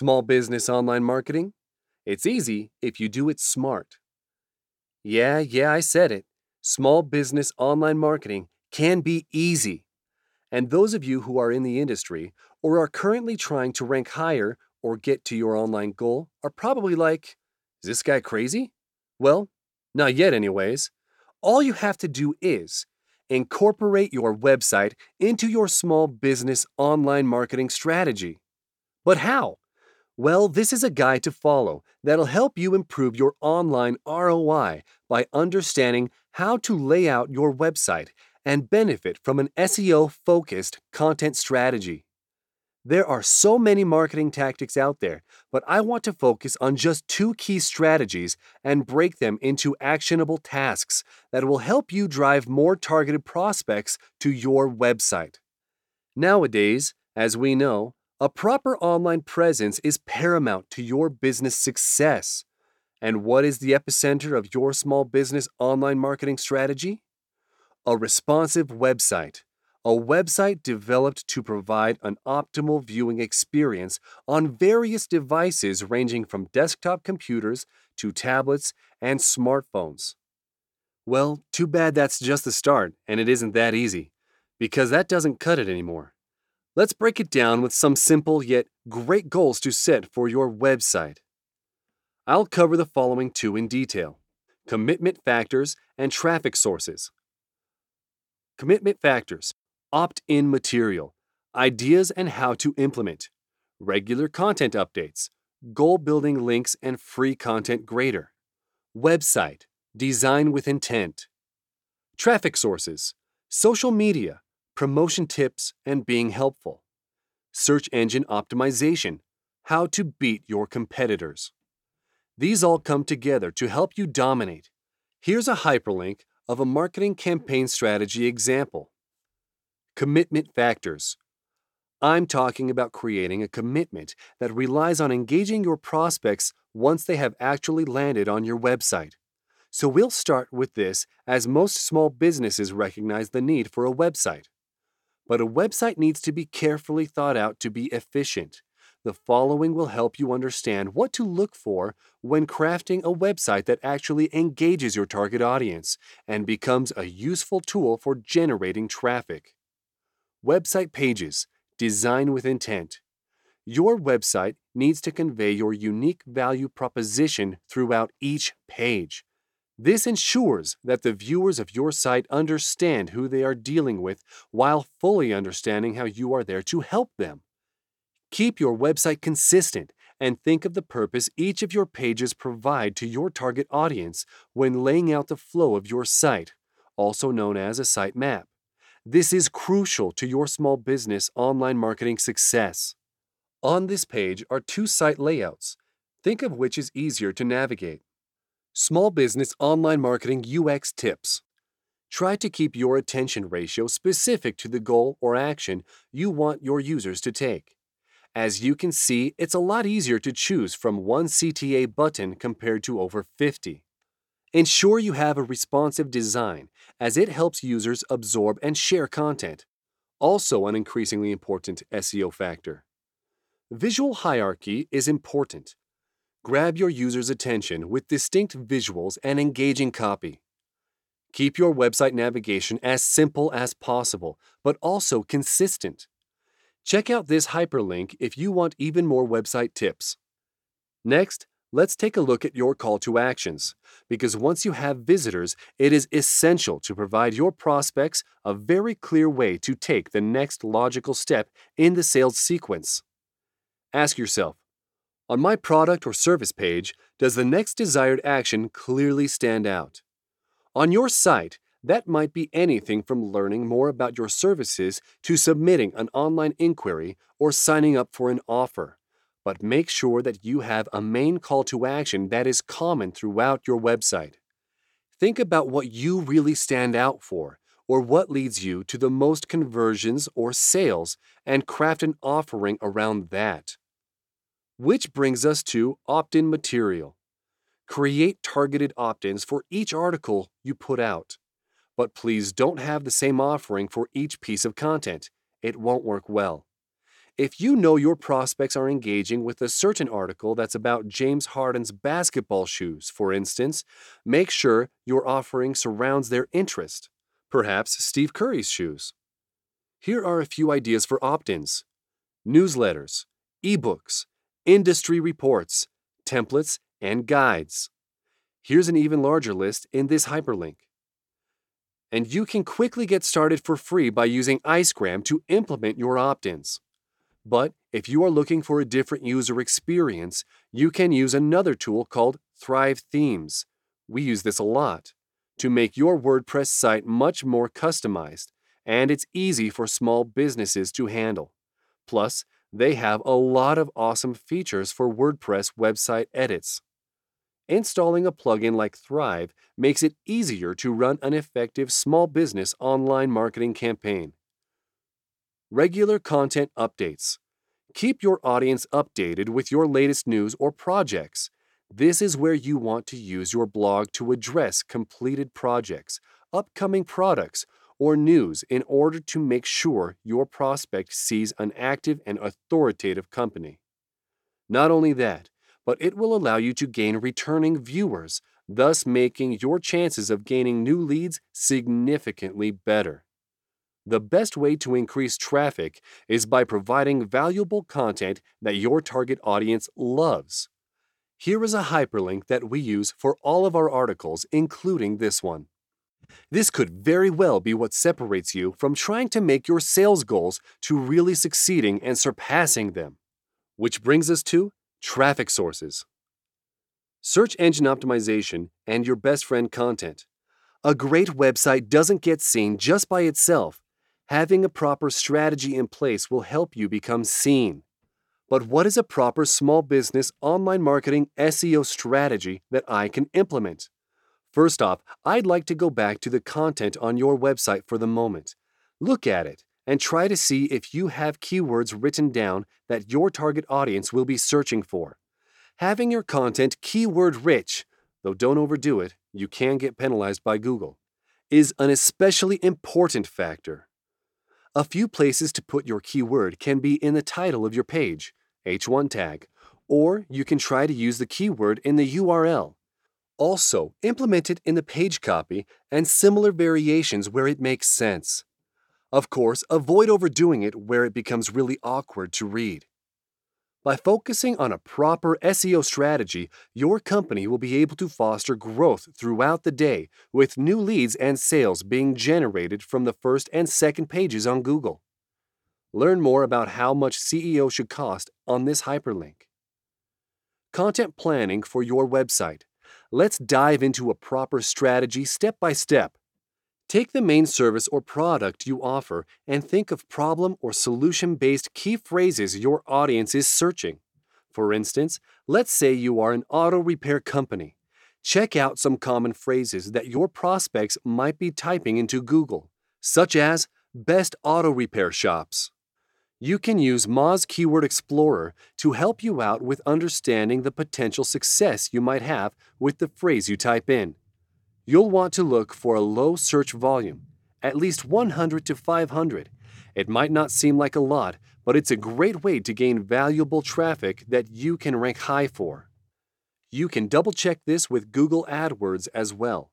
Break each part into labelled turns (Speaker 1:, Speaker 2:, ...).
Speaker 1: Small business online marketing? It's easy if you do it smart. Yeah, yeah, I said it. Small business online marketing can be easy. And those of you who are in the industry or are currently trying to rank higher or get to your online goal are probably like, is this guy crazy? Well, not yet, anyways. All you have to do is incorporate your website into your small business online marketing strategy. But how? Well, this is a guide to follow that'll help you improve your online ROI by understanding how to lay out your website and benefit from an SEO focused content strategy. There are so many marketing tactics out there, but I want to focus on just two key strategies and break them into actionable tasks that will help you drive more targeted prospects to your website. Nowadays, as we know, a proper online presence is paramount to your business success. And what is the epicenter of your small business online marketing strategy? A responsive website a website developed to provide an optimal viewing experience on various devices ranging from desktop computers to tablets and smartphones. Well, too bad that's just the start and it isn't that easy, because that doesn't cut it anymore. Let's break it down with some simple yet great goals to set for your website. I'll cover the following two in detail commitment factors and traffic sources. Commitment factors opt in material, ideas and how to implement, regular content updates, goal building links and free content grader, website, design with intent, traffic sources, social media, promotion tips and being helpful, search engine optimization, how to beat your competitors. These all come together to help you dominate. Here's a hyperlink of a marketing campaign strategy example. Commitment factors. I'm talking about creating a commitment that relies on engaging your prospects once they have actually landed on your website. So we'll start with this as most small businesses recognize the need for a website. But a website needs to be carefully thought out to be efficient. The following will help you understand what to look for when crafting a website that actually engages your target audience and becomes a useful tool for generating traffic. Website pages, design with intent. Your website needs to convey your unique value proposition throughout each page. This ensures that the viewers of your site understand who they are dealing with while fully understanding how you are there to help them. Keep your website consistent and think of the purpose each of your pages provide to your target audience when laying out the flow of your site, also known as a site map. This is crucial to your small business online marketing success. On this page are two site layouts. Think of which is easier to navigate. Small Business Online Marketing UX Tips. Try to keep your attention ratio specific to the goal or action you want your users to take. As you can see, it's a lot easier to choose from one CTA button compared to over 50. Ensure you have a responsive design, as it helps users absorb and share content. Also, an increasingly important SEO factor. Visual hierarchy is important. Grab your user's attention with distinct visuals and engaging copy. Keep your website navigation as simple as possible, but also consistent. Check out this hyperlink if you want even more website tips. Next, Let's take a look at your call to actions, because once you have visitors, it is essential to provide your prospects a very clear way to take the next logical step in the sales sequence. Ask yourself On my product or service page, does the next desired action clearly stand out? On your site, that might be anything from learning more about your services to submitting an online inquiry or signing up for an offer but make sure that you have a main call to action that is common throughout your website. Think about what you really stand out for, or what leads you to the most conversions or sales, and craft an offering around that. Which brings us to opt in material. Create targeted opt ins for each article you put out. But please don't have the same offering for each piece of content, it won't work well. If you know your prospects are engaging with a certain article that's about James Harden's basketball shoes, for instance, make sure your offering surrounds their interest, perhaps Steve Curry's shoes. Here are a few ideas for opt ins newsletters, ebooks, industry reports, templates, and guides. Here's an even larger list in this hyperlink. And you can quickly get started for free by using Icegram to implement your opt ins. But if you are looking for a different user experience, you can use another tool called Thrive Themes. We use this a lot to make your WordPress site much more customized, and it's easy for small businesses to handle. Plus, they have a lot of awesome features for WordPress website edits. Installing a plugin like Thrive makes it easier to run an effective small business online marketing campaign. Regular content updates. Keep your audience updated with your latest news or projects. This is where you want to use your blog to address completed projects, upcoming products, or news in order to make sure your prospect sees an active and authoritative company. Not only that, but it will allow you to gain returning viewers, thus making your chances of gaining new leads significantly better. The best way to increase traffic is by providing valuable content that your target audience loves. Here is a hyperlink that we use for all of our articles, including this one. This could very well be what separates you from trying to make your sales goals to really succeeding and surpassing them. Which brings us to traffic sources. Search engine optimization and your best friend content. A great website doesn't get seen just by itself. Having a proper strategy in place will help you become seen. But what is a proper small business online marketing SEO strategy that I can implement? First off, I'd like to go back to the content on your website for the moment. Look at it and try to see if you have keywords written down that your target audience will be searching for. Having your content keyword rich, though don't overdo it, you can get penalized by Google, is an especially important factor. A few places to put your keyword can be in the title of your page, H1 tag, or you can try to use the keyword in the URL. Also, implement it in the page copy and similar variations where it makes sense. Of course, avoid overdoing it where it becomes really awkward to read. By focusing on a proper SEO strategy, your company will be able to foster growth throughout the day with new leads and sales being generated from the first and second pages on Google. Learn more about how much SEO should cost on this hyperlink. Content planning for your website. Let's dive into a proper strategy step by step Take the main service or product you offer and think of problem or solution based key phrases your audience is searching. For instance, let's say you are an auto repair company. Check out some common phrases that your prospects might be typing into Google, such as best auto repair shops. You can use Moz Keyword Explorer to help you out with understanding the potential success you might have with the phrase you type in. You'll want to look for a low search volume, at least 100 to 500. It might not seem like a lot, but it's a great way to gain valuable traffic that you can rank high for. You can double check this with Google AdWords as well.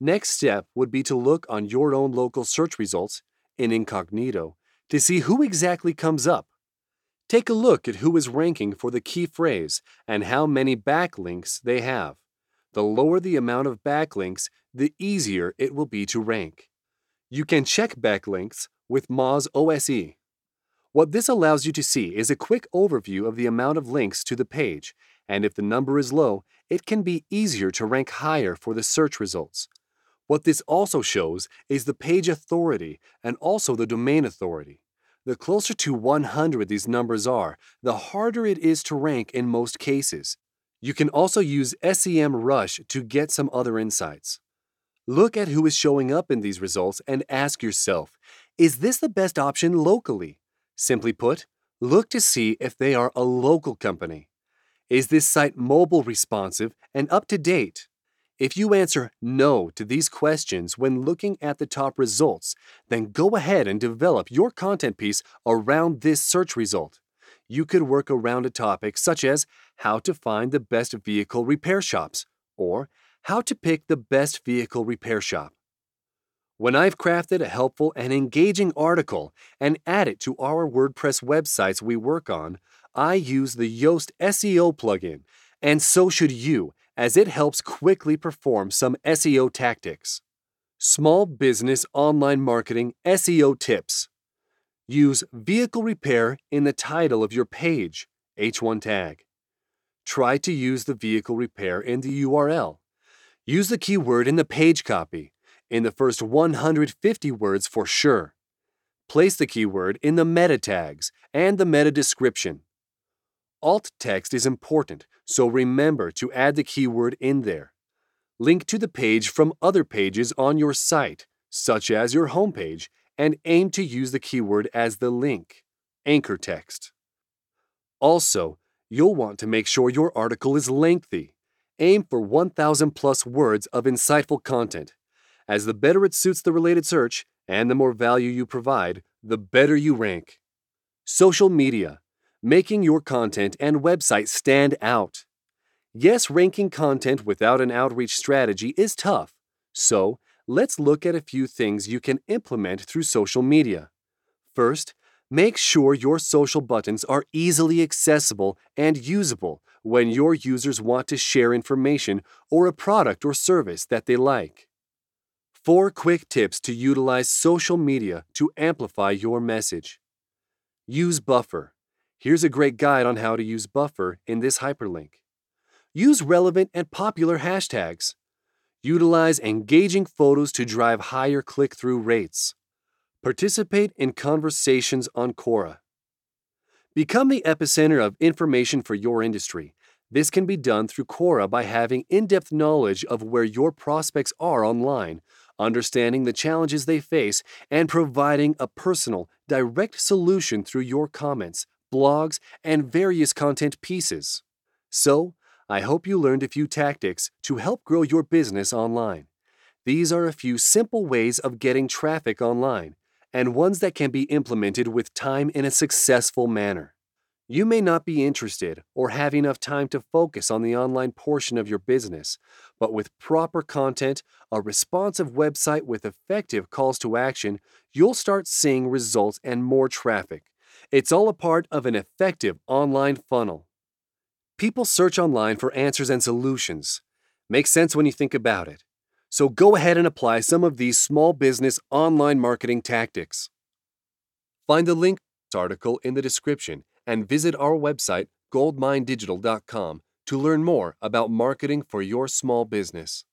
Speaker 1: Next step would be to look on your own local search results in incognito to see who exactly comes up. Take a look at who is ranking for the key phrase and how many backlinks they have. The lower the amount of backlinks, the easier it will be to rank. You can check backlinks with Moz OSE. What this allows you to see is a quick overview of the amount of links to the page, and if the number is low, it can be easier to rank higher for the search results. What this also shows is the page authority and also the domain authority. The closer to 100 these numbers are, the harder it is to rank in most cases. You can also use SEMrush to get some other insights. Look at who is showing up in these results and ask yourself, is this the best option locally? Simply put, look to see if they are a local company. Is this site mobile responsive and up to date? If you answer no to these questions when looking at the top results, then go ahead and develop your content piece around this search result. You could work around a topic such as how to find the best vehicle repair shops or how to pick the best vehicle repair shop. When I've crafted a helpful and engaging article and add it to our WordPress websites we work on, I use the Yoast SEO plugin, and so should you as it helps quickly perform some SEO tactics. Small Business Online Marketing SEO Tips Use vehicle repair in the title of your page, H1 tag. Try to use the vehicle repair in the URL. Use the keyword in the page copy, in the first 150 words for sure. Place the keyword in the meta tags and the meta description. Alt text is important, so remember to add the keyword in there. Link to the page from other pages on your site, such as your homepage, and aim to use the keyword as the link, anchor text. Also, you'll want to make sure your article is lengthy. Aim for 1,000 plus words of insightful content, as the better it suits the related search and the more value you provide, the better you rank. Social media making your content and website stand out. Yes, ranking content without an outreach strategy is tough, so let's look at a few things you can implement through social media. First, make sure your social buttons are easily accessible and usable when your users want to share information or a product or service that they like. Four quick tips to utilize social media to amplify your message. Use Buffer. Here's a great guide on how to use Buffer in this hyperlink. Use relevant and popular hashtags. Utilize engaging photos to drive higher click through rates. Participate in conversations on Quora. Become the epicenter of information for your industry. This can be done through Quora by having in depth knowledge of where your prospects are online, understanding the challenges they face, and providing a personal, direct solution through your comments, blogs, and various content pieces. So, I hope you learned a few tactics to help grow your business online. These are a few simple ways of getting traffic online, and ones that can be implemented with time in a successful manner. You may not be interested or have enough time to focus on the online portion of your business, but with proper content, a responsive website with effective calls to action, you'll start seeing results and more traffic. It's all a part of an effective online funnel. People search online for answers and solutions. Makes sense when you think about it. So go ahead and apply some of these small business online marketing tactics. Find the link to article in the description and visit our website goldminddigital.com to learn more about marketing for your small business.